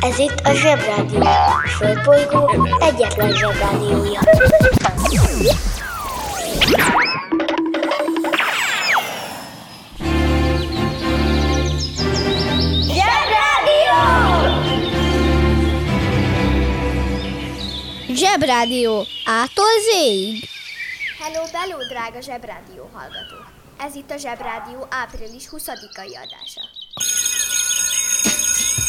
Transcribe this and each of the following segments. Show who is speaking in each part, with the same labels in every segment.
Speaker 1: Ez itt a Zsebrádió. A Földbolygó egyetlen Zsebrádiója. Zsebrádió!
Speaker 2: Zsebrádió ától zéig.
Speaker 3: Hello, bello, drága Zsebrádió hallgatók! Ez itt a Zsebrádió április 20-ai adása.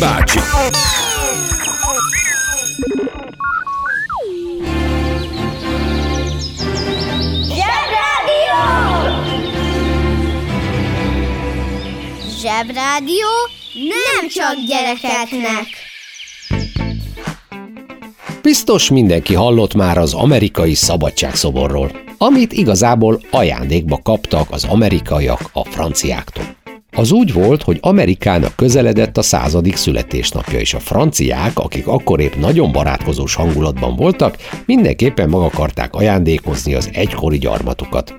Speaker 4: bácsi
Speaker 1: Zsebrádió!
Speaker 2: Zsebrádió nem csak gyerekeknek.
Speaker 5: Biztos mindenki hallott már az amerikai szabadságszoborról, amit igazából ajándékba kaptak az amerikaiak a franciáktól. Az úgy volt, hogy Amerikának közeledett a századik születésnapja, és a franciák, akik akkor épp nagyon barátkozós hangulatban voltak, mindenképpen meg akarták ajándékozni az egykori gyarmatukat.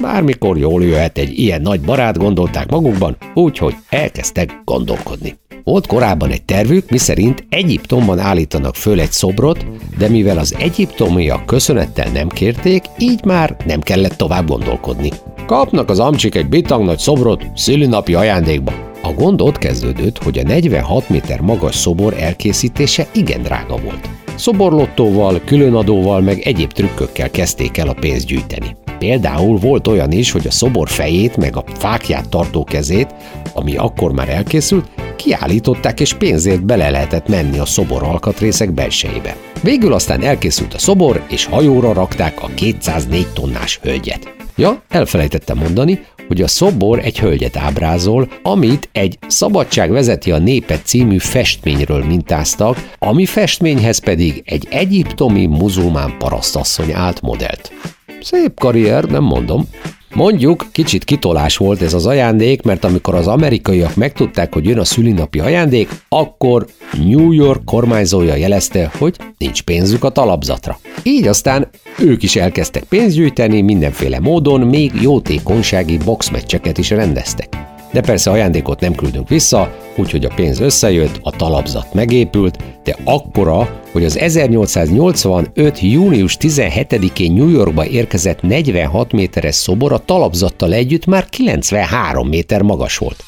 Speaker 5: Bármikor jól jöhet egy ilyen nagy barát, gondolták magukban, úgyhogy elkezdtek gondolkodni. Volt korábban egy tervük, miszerint Egyiptomban állítanak föl egy szobrot, de mivel az egyiptomiak köszönettel nem kérték, így már nem kellett tovább gondolkodni. Kapnak az amcsik egy bitang nagy szobrot szülinapi ajándékba. A gond ott kezdődött, hogy a 46 méter magas szobor elkészítése igen drága volt. Szoborlottóval, különadóval meg egyéb trükkökkel kezdték el a pénzt gyűjteni. Például volt olyan is, hogy a szobor fejét meg a fákját tartó kezét, ami akkor már elkészült, kiállították és pénzért bele lehetett menni a szobor alkatrészek belsejébe. Végül aztán elkészült a szobor, és hajóra rakták a 204 tonnás hölgyet. Ja, elfelejtettem mondani, hogy a szobor egy hölgyet ábrázol, amit egy Szabadság vezeti a népet című festményről mintáztak, ami festményhez pedig egy egyiptomi muzulmán parasztasszony állt modellt. Szép karrier, nem mondom. Mondjuk, kicsit kitolás volt ez az ajándék, mert amikor az amerikaiak megtudták, hogy jön a szülinapi ajándék, akkor New York kormányzója jelezte, hogy nincs pénzük a talapzatra. Így aztán ők is elkezdtek pénzt gyűjteni mindenféle módon, még jótékonysági boxmeccseket is rendeztek. De persze ajándékot nem küldünk vissza, úgyhogy a pénz összejött, a talapzat megépült, de akkora, hogy az 1885. június 17-én New Yorkba érkezett 46 méteres szobor a talapzattal együtt már 93 méter magas volt.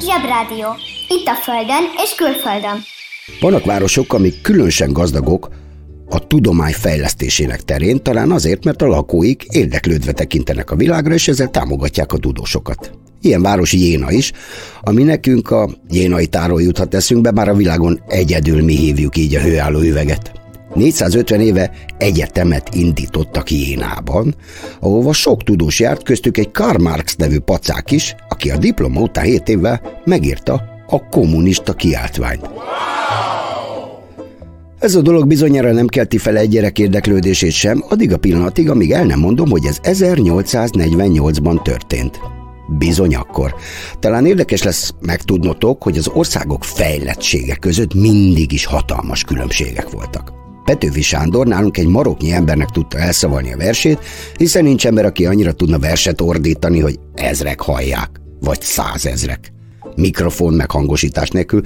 Speaker 1: Zsebrádió!
Speaker 3: Itt a Földön és külföldön.
Speaker 6: Vannak városok, amik különösen gazdagok a tudomány fejlesztésének terén, talán azért, mert a lakóik érdeklődve tekintenek a világra, és ezzel támogatják a tudósokat. Ilyen város Jéna is, ami nekünk a jénai táról juthat eszünkbe, bár a világon egyedül mi hívjuk így a hőálló üveget. 450 éve egyetemet indítottak Jénában, ahova sok tudós járt, köztük egy Karl Marx nevű pacák is, aki a diploma után 7 évvel megírta a kommunista kiáltványt. Ez a dolog bizonyára nem kelti fel egy gyerek érdeklődését sem, addig a pillanatig, amíg el nem mondom, hogy ez 1848-ban történt. Bizony akkor. Talán érdekes lesz megtudnotok, hogy az országok fejlettsége között mindig is hatalmas különbségek voltak. Petőfi Sándor nálunk egy maroknyi embernek tudta elszavalni a versét, hiszen nincs ember, aki annyira tudna verset ordítani, hogy ezrek hallják, vagy százezrek. Mikrofon meg hangosítás nélkül.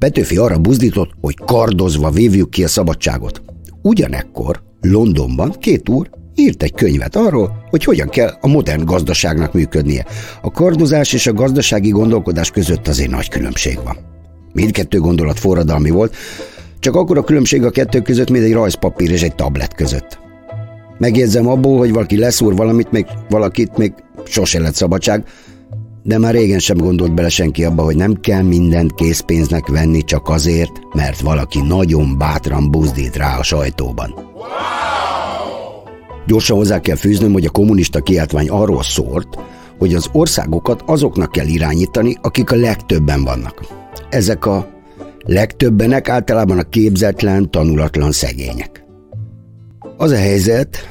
Speaker 6: Petőfi arra buzdított, hogy kardozva vívjuk ki a szabadságot. Ugyanekkor Londonban két úr írt egy könyvet arról, hogy hogyan kell a modern gazdaságnak működnie. A kardozás és a gazdasági gondolkodás között azért nagy különbség van. Mindkettő gondolat forradalmi volt, csak akkor a különbség a kettő között, mint egy rajzpapír és egy tablet között. Megjegyzem abból, hogy valaki leszúr valamit, még valakit még sose lett szabadság, de már régen sem gondolt bele senki abba, hogy nem kell mindent készpénznek venni csak azért, mert valaki nagyon bátran buzdít rá a sajtóban. Gyorsan hozzá kell fűznöm, hogy a kommunista kiáltvány arról szólt, hogy az országokat azoknak kell irányítani, akik a legtöbben vannak. Ezek a legtöbbenek általában a képzetlen, tanulatlan szegények. Az a helyzet,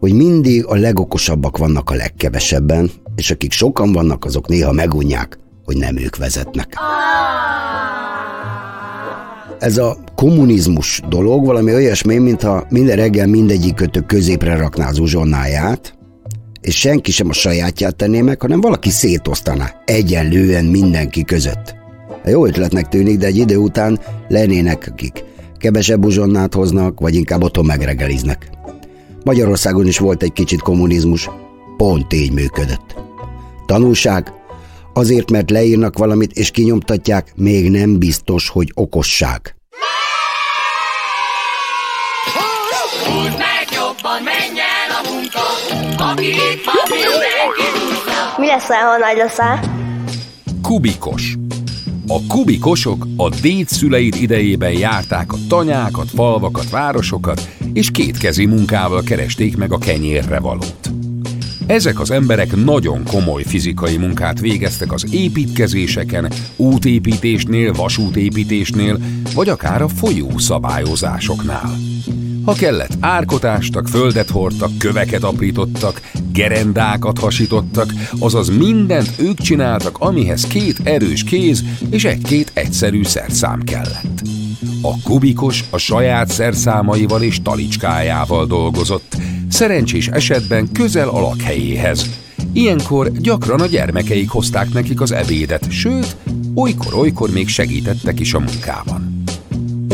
Speaker 6: hogy mindig a legokosabbak vannak a legkevesebben, és akik sokan vannak, azok néha megunják, hogy nem ők vezetnek. Ez a kommunizmus dolog valami olyasmi, mintha minden reggel mindegyik kötő középre rakná az uzsonnáját, és senki sem a sajátját tenné meg, hanem valaki szétosztaná egyenlően mindenki között. Jó ötletnek tűnik, de egy idő után lennének, akik kevesebb uzsonnát hoznak, vagy inkább otthon megregeliznek. Magyarországon is volt egy kicsit kommunizmus, pont így működött. Tanulság, azért mert leírnak valamit és kinyomtatják, még nem biztos, hogy okosság.
Speaker 1: Mi lesz, ha nagy leszel?
Speaker 4: Kubikos. A kubikosok a dédszüleid idejében járták a tanyákat, falvakat, városokat, és kétkezi munkával keresték meg a kenyérre valót. Ezek az emberek nagyon komoly fizikai munkát végeztek az építkezéseken, útépítésnél, vasútépítésnél, vagy akár a folyó szabályozásoknál. Ha kellett, árkotástak, földet hordtak, köveket aprítottak, gerendákat hasítottak, azaz mindent ők csináltak, amihez két erős kéz és egy-két egyszerű szerszám kellett. A kubikos a saját szerszámaival és talicskájával dolgozott, szerencsés esetben közel a lakhelyéhez. Ilyenkor gyakran a gyermekeik hozták nekik az ebédet, sőt, olykor-olykor még segítettek is a munkában.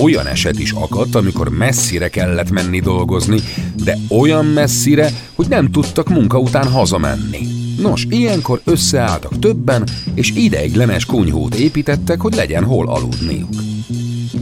Speaker 4: Olyan eset is akadt, amikor messzire kellett menni dolgozni, de olyan messzire, hogy nem tudtak munka után hazamenni. Nos, ilyenkor összeálltak többen, és ideiglenes kunyhót építettek, hogy legyen hol aludniuk.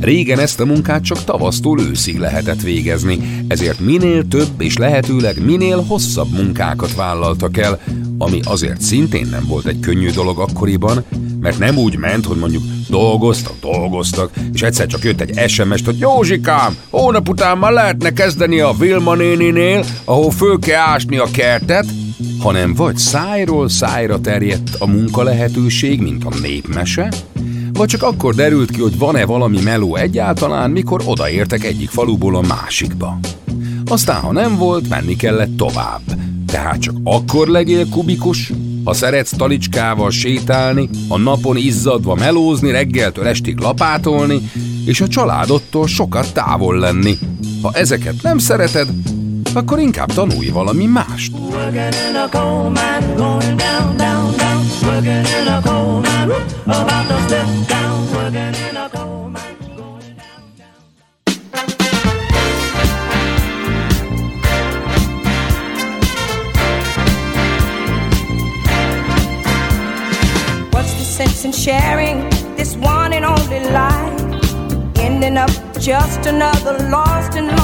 Speaker 4: Régen ezt a munkát csak tavasztól őszig lehetett végezni, ezért minél több és lehetőleg minél hosszabb munkákat vállaltak el, ami azért szintén nem volt egy könnyű dolog akkoriban, mert nem úgy ment, hogy mondjuk dolgoztak, dolgoztak, és egyszer csak jött egy SMS-t, hogy Józsikám, hónap után már lehetne kezdeni a Vilma néninél, ahol föl kell ásni a kertet, hanem vagy szájról szájra terjedt a munka lehetőség, mint a népmese, vagy csak akkor derült ki, hogy van-e valami meló egyáltalán, mikor odaértek egyik faluból a másikba. Aztán, ha nem volt, menni kellett tovább. Tehát csak akkor legyél kubikus, ha szeretsz talicskával sétálni, a napon izzadva melózni, reggeltől estig lapátolni, és a családodtól sokat távol lenni. Ha ezeket nem szereted, akkor inkább tanulj valami mást.
Speaker 7: What's the sense in sharing this one and only life? Ending up just another lost and lonely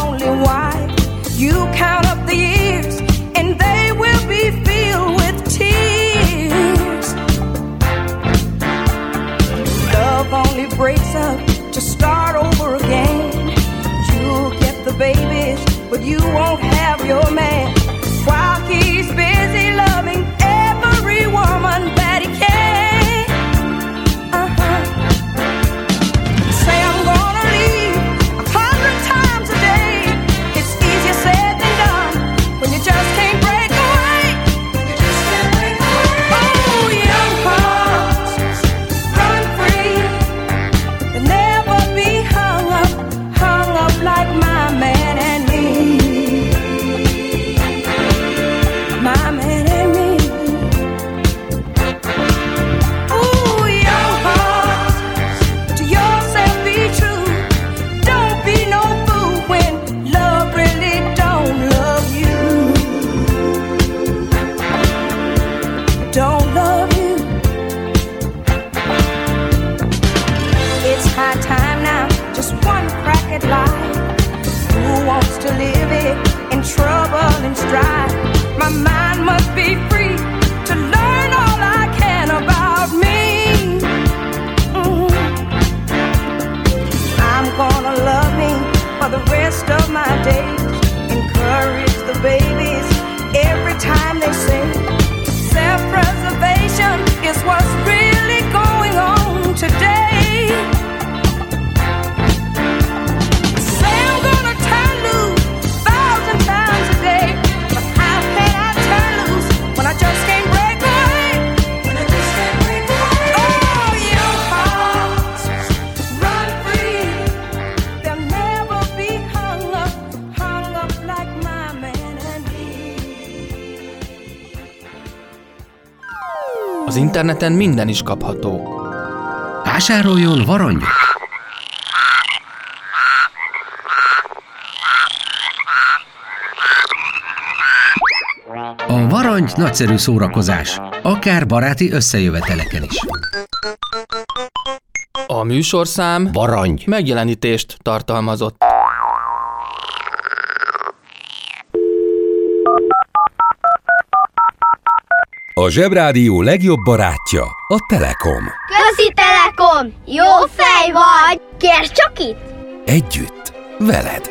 Speaker 7: but you won't have your man.
Speaker 8: Az interneten minden is kapható.
Speaker 5: Vásároljon varangyot! A varangy nagyszerű szórakozás, akár baráti összejöveteleken is.
Speaker 8: A műsorszám
Speaker 5: Varangy!
Speaker 8: megjelenítést tartalmazott.
Speaker 4: A Zsebrádió legjobb barátja a Telekom.
Speaker 2: Közi Telekom! Jó fej vagy! Kérd csak itt!
Speaker 4: Együtt, veled.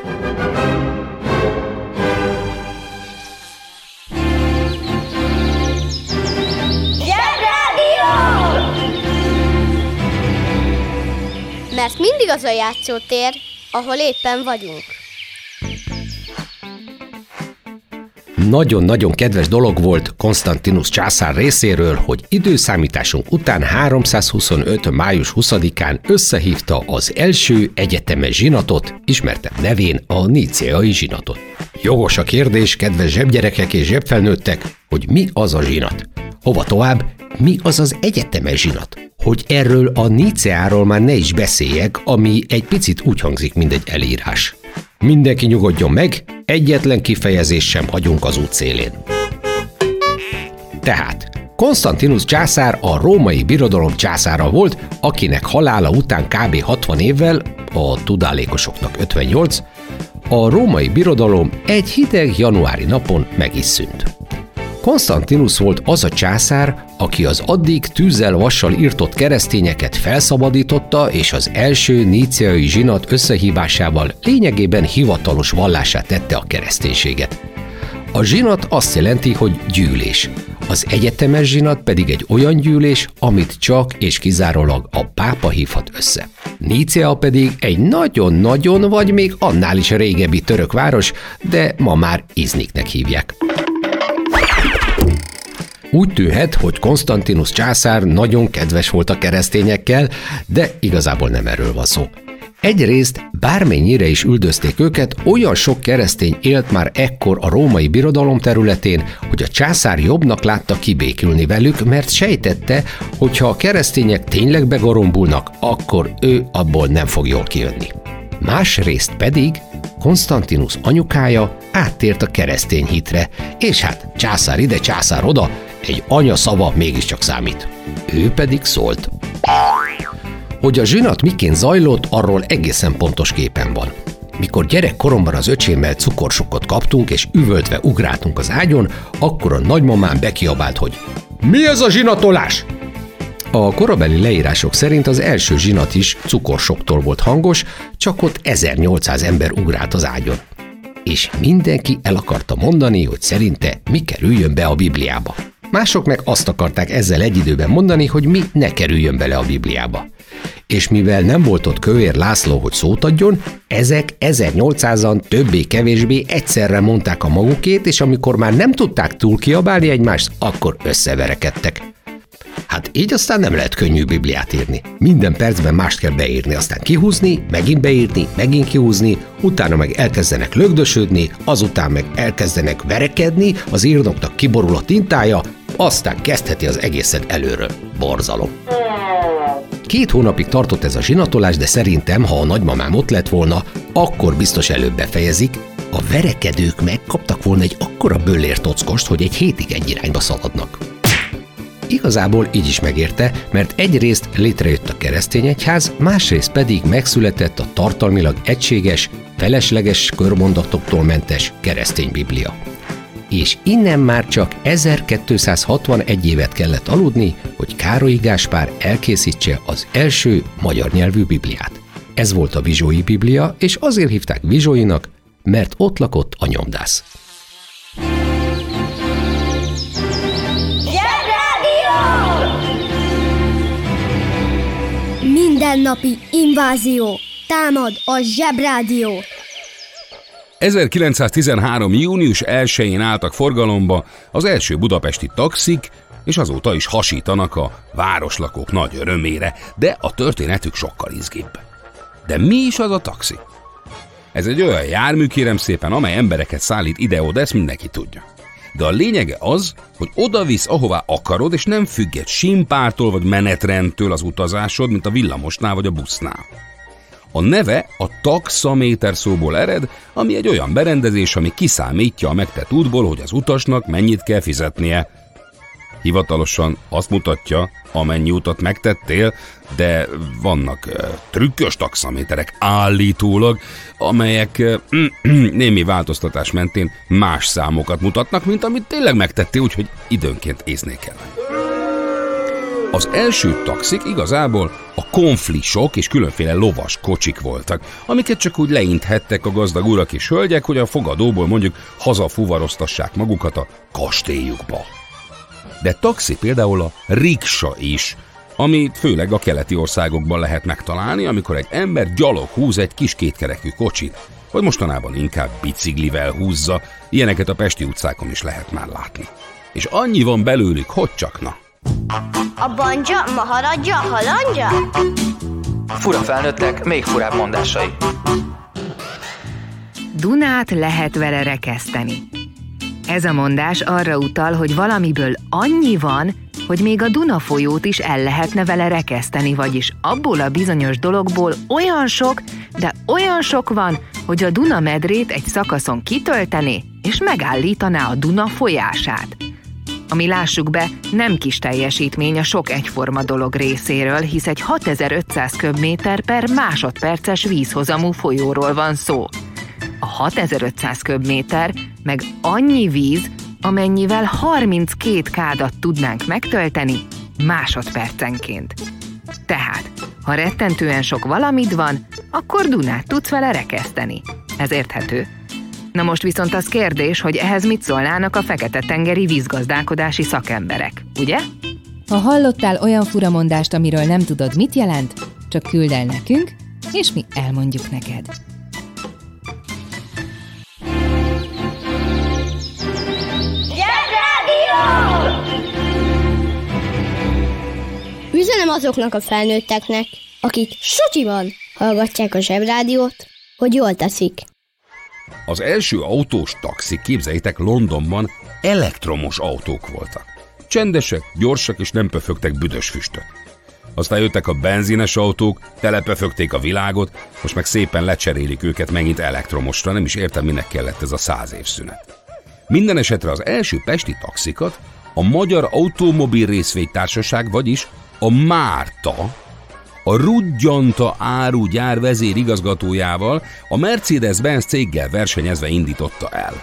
Speaker 2: Mert mindig az a játszótér, ahol éppen vagyunk.
Speaker 5: Nagyon-nagyon kedves dolog volt Konstantinus császár részéről, hogy időszámításunk után 325. május 20-án összehívta az első egyetemes zsinatot, ismertebb nevén a Níceai zsinatot. Jogos a kérdés, kedves zsebgyerekek és zsebfelnőttek, hogy mi az a zsinat? Hova tovább, mi az az egyetemes zsinat? Hogy erről a Níceáról már ne is beszéljek, ami egy picit úgy hangzik, mint egy elírás. Mindenki nyugodjon meg, egyetlen kifejezés sem hagyunk az út szélén. Tehát, Konstantinus császár a római birodalom császára volt, akinek halála után kb. 60 évvel, a tudálékosoknak 58, a római birodalom egy hideg januári napon meg is szűnt. Konstantinus volt az a császár, aki az addig tűzzel vassal írtott keresztényeket felszabadította, és az első níciai zsinat összehívásával lényegében hivatalos vallását tette a kereszténységet. A zsinat azt jelenti, hogy gyűlés. Az egyetemes zsinat pedig egy olyan gyűlés, amit csak és kizárólag a pápa hívhat össze. Nícea pedig egy nagyon-nagyon, vagy még annál is régebbi török város, de ma már Izniknek hívják. Úgy tűnhet, hogy Konstantinus császár nagyon kedves volt a keresztényekkel, de igazából nem erről van szó. Egyrészt bármennyire is üldözték őket, olyan sok keresztény élt már ekkor a római birodalom területén, hogy a császár jobbnak látta kibékülni velük, mert sejtette, hogy ha a keresztények tényleg begorombulnak, akkor ő abból nem fog jól kijönni. Másrészt pedig Konstantinus anyukája áttért a keresztény hitre, és hát császár ide, császár oda, egy anya szava mégiscsak számít. Ő pedig szólt. Hogy a zsinat miként zajlott, arról egészen pontos képen van. Mikor gyerekkoromban az öcsémmel cukorsokot kaptunk, és üvöltve ugráltunk az ágyon, akkor a nagymamám bekiabált, hogy Mi ez a zsinatolás? A korabeli leírások szerint az első zsinat is cukorsoktól volt hangos, csak ott 1800 ember ugrált az ágyon. És mindenki el akarta mondani, hogy szerinte mi kerüljön be a Bibliába. Mások meg azt akarták ezzel egy időben mondani, hogy mi ne kerüljön bele a Bibliába. És mivel nem volt ott Kövér László, hogy szót adjon, ezek 1800-an többé-kevésbé egyszerre mondták a magukét, és amikor már nem tudták túl kiabálni egymást, akkor összeverekedtek. Hát így aztán nem lehet könnyű Bibliát írni. Minden percben mást kell beírni, aztán kihúzni, megint beírni, megint kihúzni, utána meg elkezdenek lögdösödni, azután meg elkezdenek verekedni, az írnoknak kiborul a tintája, aztán kezdheti az egészet előről. Borzalom. Két hónapig tartott ez a zsinatolás, de szerintem, ha a nagymamám ott lett volna, akkor biztos előbb befejezik. A verekedők megkaptak volna egy akkora böllér tockost, hogy egy hétig egy irányba szaladnak. Igazából így is megérte, mert egyrészt létrejött a keresztény egyház, másrészt pedig megszületett a tartalmilag egységes, felesleges körmondatoktól mentes keresztény biblia. És innen már csak 1261 évet kellett aludni, hogy Károlyi Gáspár elkészítse az első magyar nyelvű bibliát. Ez volt a Vizsói Biblia, és azért hívták Vizsóinak, mert ott lakott a nyomdász.
Speaker 2: Mindennapi invázió. Támad a Zsebrádió.
Speaker 4: 1913. június 1-én álltak forgalomba az első budapesti taxik, és azóta is hasítanak a városlakók nagy örömére, de a történetük sokkal izgibb. De mi is az a taxi? Ez egy olyan jármű, kérem szépen, amely embereket szállít ide-oda, ezt mindenki tudja. De a lényege az, hogy oda visz, ahová akarod, és nem függ egy simpártól vagy menetrendtől az utazásod, mint a villamosnál vagy a busznál. A neve a taxaméter szóból ered, ami egy olyan berendezés, ami kiszámítja a megtett útból, hogy az utasnak mennyit kell fizetnie. Hivatalosan azt mutatja, amennyi utat megtettél, de vannak uh, trükkös taxaméterek állítólag, amelyek uh, némi változtatás mentén más számokat mutatnak, mint amit tényleg megtettél, úgyhogy időnként észnél kell. Az első taxik igazából a konflisok és különféle lovas kocsik voltak, amiket csak úgy leinthettek a gazdag urak és hölgyek, hogy a fogadóból mondjuk hazafuvaroztassák magukat a kastélyukba. De taxi például a riksa is, amit főleg a keleti országokban lehet megtalálni, amikor egy ember gyalog húz egy kis kétkerekű kocsit, vagy mostanában inkább biciklivel húzza, ilyeneket a Pesti utcákon is lehet már látni. És annyi van belőlük, hogy csak na.
Speaker 1: A banja, maharadja, halandja?
Speaker 8: Fura felnőttek, még furább mondásai.
Speaker 9: Dunát lehet vele rekeszteni. Ez a mondás arra utal, hogy valamiből annyi van, hogy még a Duna folyót is el lehetne vele rekeszteni, vagyis abból a bizonyos dologból olyan sok, de olyan sok van, hogy a Duna medrét egy szakaszon kitöltené, és megállítaná a Duna folyását. Ami lássuk be, nem kis teljesítmény a sok egyforma dolog részéről, hisz egy 6500 köbméter per másodperces vízhozamú folyóról van szó. A 6500 köbméter meg annyi víz, amennyivel 32 kádat tudnánk megtölteni másodpercenként. Tehát, ha rettentően sok valamit van, akkor Dunát tudsz vele rekeszteni. Ez érthető. Na most viszont az kérdés, hogy ehhez mit szólnának a Fekete-tengeri vízgazdálkodási szakemberek, ugye?
Speaker 10: Ha hallottál olyan furamondást, amiről nem tudod, mit jelent, csak küld el nekünk, és mi elmondjuk neked.
Speaker 2: Üzenem azoknak a felnőtteknek, akik Sutyiban hallgatják a zsebrádiót, hogy jól teszik.
Speaker 4: Az első autós taxi, képzeljétek, Londonban elektromos autók voltak. Csendesek, gyorsak és nem pöfögtek büdös füstöt. Aztán jöttek a benzines autók, telepöfögték a világot, most meg szépen lecserélik őket megint elektromosra, nem is értem, minek kellett ez a száz év szünet. Minden esetre az első pesti taxikat a Magyar Automobil Részvénytársaság, vagyis a Márta, a Rudgyanta árugyár vezérigazgatójával a Mercedes-Benz céggel versenyezve indította el.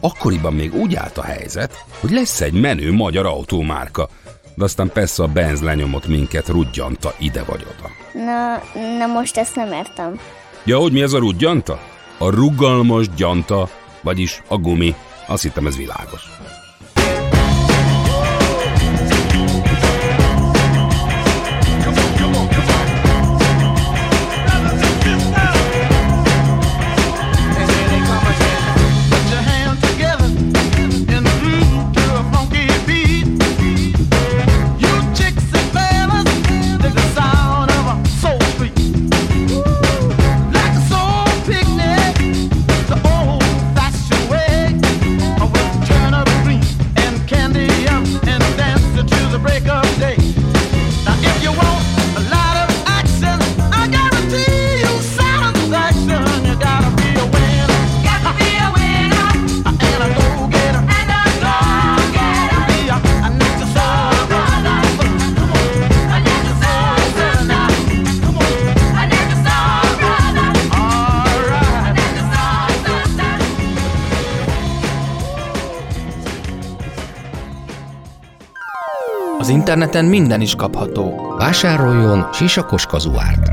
Speaker 4: Akkoriban még úgy állt a helyzet, hogy lesz egy menő magyar autómárka, de aztán persze a Benz lenyomott minket Rudgyanta ide vagy oda.
Speaker 1: Na, na most ezt nem értem.
Speaker 4: Ja, hogy mi ez a Rudgyanta? A rugalmas gyanta, vagyis a gumi. Azt hittem ez világos.
Speaker 8: Interneten minden is kapható.
Speaker 5: Vásároljon sisakos kazuárt.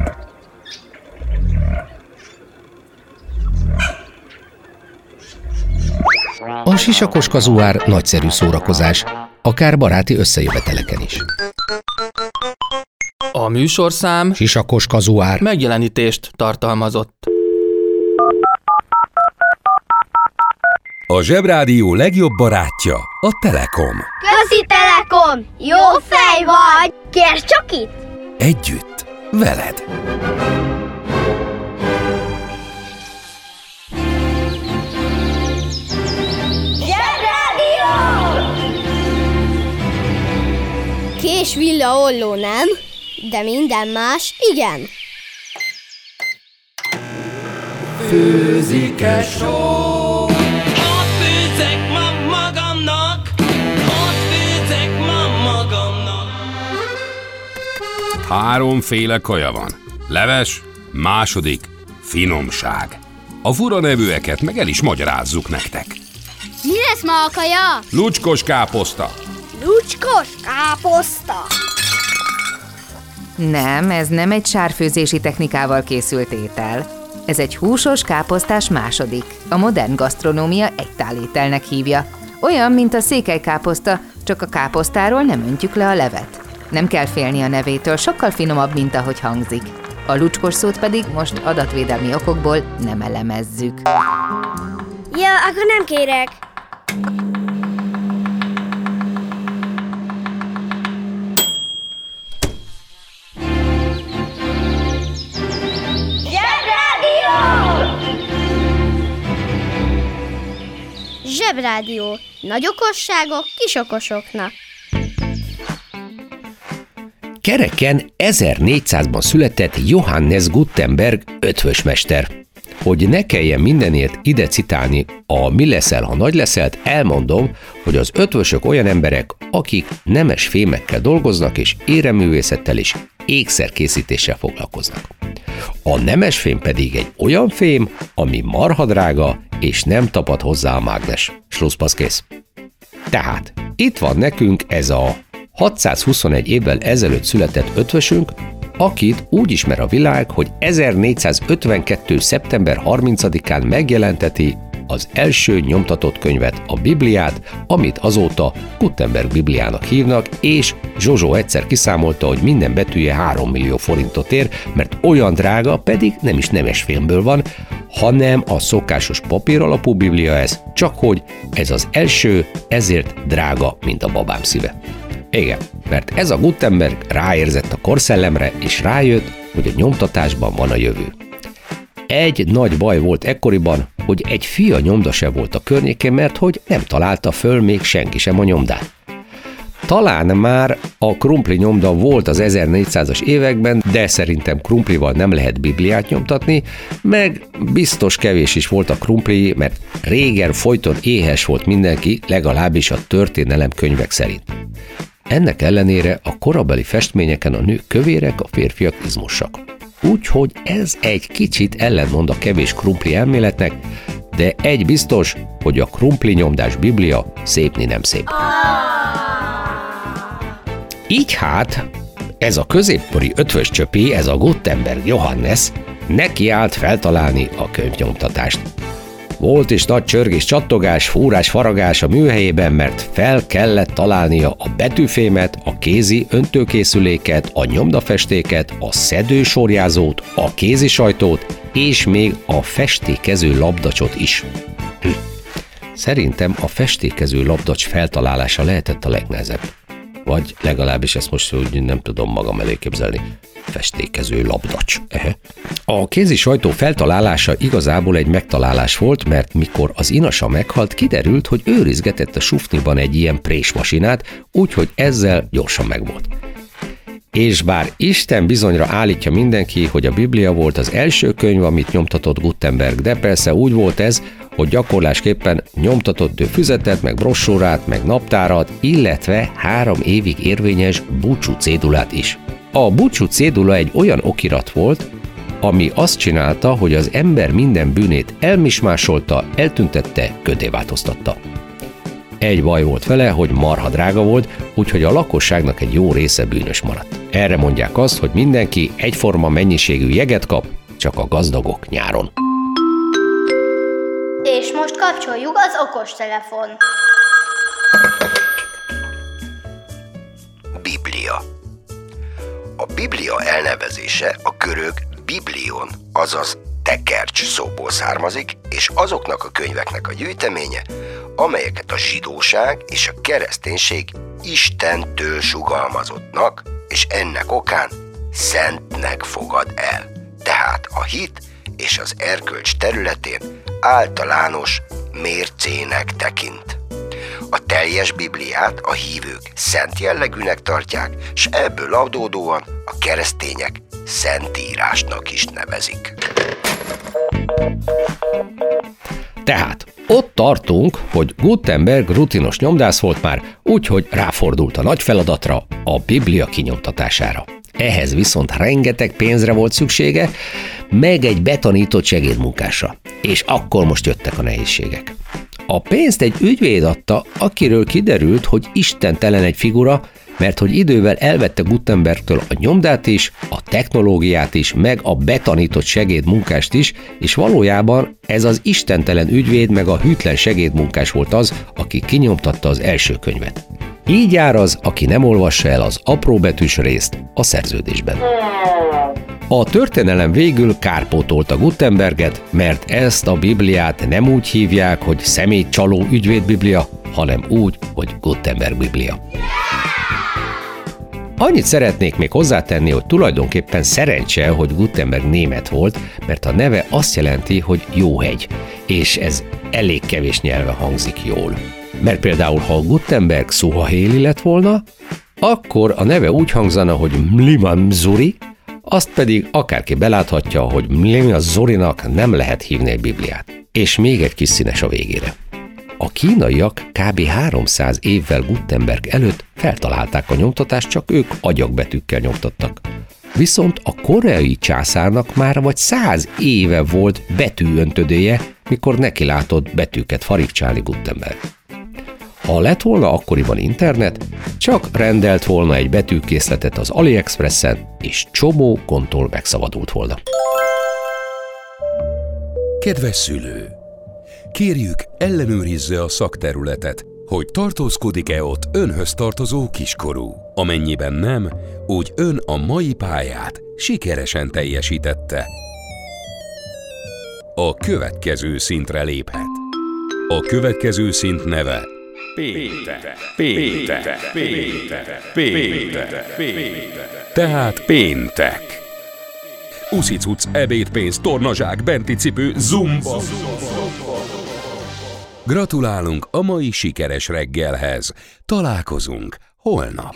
Speaker 5: A sisakos kazuár nagyszerű szórakozás, akár baráti összejöveteleken is.
Speaker 8: A műsorszám
Speaker 5: Sisakos kazuár.
Speaker 8: megjelenítést tartalmazott.
Speaker 4: A Zsebrádió legjobb barátja a Telekom.
Speaker 1: Közi Telekom! Jó fej vagy! Kérd csak itt!
Speaker 4: Együtt, veled.
Speaker 1: Zsebrádió!
Speaker 2: Kés villa olló nem, de minden más igen.
Speaker 4: Főzike
Speaker 11: Ott
Speaker 4: Háromféle kaja van. Leves, második, finomság. A fura nevűeket meg el is magyarázzuk nektek.
Speaker 1: Mi lesz ma a kaja?
Speaker 4: Lucskos káposzta,
Speaker 1: Lucskos káposzta!
Speaker 9: Nem, ez nem egy sárfőzési technikával készült étel. Ez egy húsos káposztás második. A modern gasztronómia egy tálételnek hívja. Olyan, mint a székelykáposzta, csak a káposztáról nem öntjük le a levet. Nem kell félni a nevétől, sokkal finomabb, mint ahogy hangzik. A lucskos szót pedig most adatvédelmi okokból nem elemezzük.
Speaker 1: Ja, akkor nem kérek.
Speaker 2: Zsebrádió. Nagy okosságok kis okosoknak.
Speaker 5: Kereken 1400-ban született Johannes Gutenberg ötvösmester. Hogy ne kelljen mindenért ide citálni a mi leszel, ha nagy leszelt, elmondom, hogy az ötvösök olyan emberek, akik nemes fémekkel dolgoznak, és éreművészettel és ékszerkészítéssel foglalkoznak. A nemes fém pedig egy olyan fém, ami marhadrága, és nem tapad hozzá a mágnes. Slusszpasz kész. Tehát itt van nekünk ez a 621 évvel ezelőtt született ötvösünk, akit úgy ismer a világ, hogy 1452. szeptember 30-án megjelenteti az első nyomtatott könyvet, a Bibliát, amit azóta Gutenberg Bibliának hívnak, és Zsozsó egyszer kiszámolta, hogy minden betűje 3 millió forintot ér, mert olyan drága, pedig nem is nemes filmből van, hanem a szokásos papír alapú Biblia ez, csak hogy ez az első, ezért drága, mint a babám szíve. Igen, mert ez a Gutenberg ráérzett a korszellemre, és rájött, hogy a nyomtatásban van a jövő. Egy nagy baj volt ekkoriban, hogy egy fia nyomda se volt a környékén, mert hogy nem találta föl még senki sem a nyomdát. Talán már a krumpli nyomda volt az 1400-as években, de szerintem krumplival nem lehet Bibliát nyomtatni, meg biztos kevés is volt a krumpli, mert régen folyton éhes volt mindenki, legalábbis a történelem könyvek szerint. Ennek ellenére a korabeli festményeken a nők kövérek, a férfiak izmosak. Úgyhogy ez egy kicsit ellentmond a kevés krumpli elméletnek, de egy biztos, hogy a krumpli nyomdás biblia szépni nem szép. Így hát, ez a középkori ötvös csöpi, ez a Gutenberg Johannes neki állt feltalálni a könyvnyomtatást. Volt is nagy csörgés, csattogás, fúrás, faragás a műhelyében, mert fel kellett találnia a betűfémet, a kézi öntőkészüléket, a nyomdafestéket, a szedősorjázót, a kézi sajtót, és még a festékező labdacsot is. Hm. Szerintem a festékező labdacs feltalálása lehetett a legnehezebb. Vagy legalábbis ezt most úgy nem tudom magam elé képzelni. Festékező labdacs. Ehe. A kézi sajtó feltalálása igazából egy megtalálás volt, mert mikor az inasa meghalt, kiderült, hogy őrizgetett a sufniban egy ilyen présmasinát, úgyhogy ezzel gyorsan megvolt. És bár Isten bizonyra állítja mindenki, hogy a Biblia volt az első könyv, amit nyomtatott Gutenberg, de persze úgy volt ez, hogy gyakorlásképpen nyomtatott füzetet, meg brossúrát, meg naptárat, illetve három évig érvényes búcsú cédulát is. A búcsú cédula egy olyan okirat volt, ami azt csinálta, hogy az ember minden bűnét elmismásolta, eltüntette, köté változtatta. egy baj volt vele, hogy marha drága volt, úgyhogy a lakosságnak egy jó része bűnös maradt. Erre mondják azt, hogy mindenki egyforma mennyiségű jeget kap, csak a gazdagok nyáron.
Speaker 2: És most kapcsoljuk az okostelefon.
Speaker 6: Biblia. A Biblia elnevezése a görög biblion, azaz tekercs szóból származik, és azoknak a könyveknek a gyűjteménye, amelyeket a zsidóság és a kereszténység Istentől sugalmazottnak, és ennek okán szentnek fogad el. Tehát a hit és az erkölcs területén általános mércének tekint. A teljes Bibliát a hívők szent jellegűnek tartják, és ebből adódóan a keresztények szentírásnak is nevezik.
Speaker 5: Tehát ott tartunk, hogy Gutenberg rutinos nyomdász volt már, úgyhogy ráfordult a nagy feladatra, a Biblia kinyomtatására. Ehhez viszont rengeteg pénzre volt szüksége, meg egy betanított segédmunkásra. És akkor most jöttek a nehézségek. A pénzt egy ügyvéd adta, akiről kiderült, hogy istentelen egy figura, mert hogy idővel elvette Gutenbergtől a nyomdát is, a technológiát is, meg a betanított segédmunkást is, és valójában ez az istentelen ügyvéd meg a hűtlen segédmunkás volt az, aki kinyomtatta az első könyvet. Így jár az, aki nem olvassa el az apróbetűs részt a szerződésben. A történelem végül kárpótolta Gutenberget, mert ezt a Bibliát nem úgy hívják, hogy személycsaló ügyvédbiblia, hanem úgy, hogy Gutenberg Biblia. Annyit szeretnék még hozzátenni, hogy tulajdonképpen szerencse, hogy Gutenberg német volt, mert a neve azt jelenti, hogy jó hegy, és ez elég kevés nyelve hangzik jól. Mert például, ha Gutenberg szuhahéli lett volna, akkor a neve úgy hangzana, hogy Mliman Zuri, azt pedig akárki beláthatja, hogy Mliman Zurinak nem lehet hívni egy Bibliát. És még egy kis színes a végére. A kínaiak kb. 300 évvel Gutenberg előtt feltalálták a nyomtatást, csak ők agyagbetűkkel nyomtattak. Viszont a koreai császárnak már vagy száz éve volt betűöntödője, mikor neki látott betűket farigcsálni Gutenberg. Ha lett volna akkoriban internet, csak rendelt volna egy betűkészletet az AliExpressen, és csomó kontól megszabadult volna.
Speaker 4: Kedves szülő! Kérjük, ellenőrizze a szakterületet, hogy tartózkodik-e ott önhöz tartozó kiskorú. Amennyiben nem, úgy ön a mai pályát sikeresen teljesítette. A következő szintre léphet. A következő szint neve Péntek, péntek, péntek, péntek, péntek. Tehát péntek. Uszicuc, ebédpénz, tornazsák, benti cipő, zumba. Gratulálunk a mai sikeres reggelhez. Találkozunk holnap.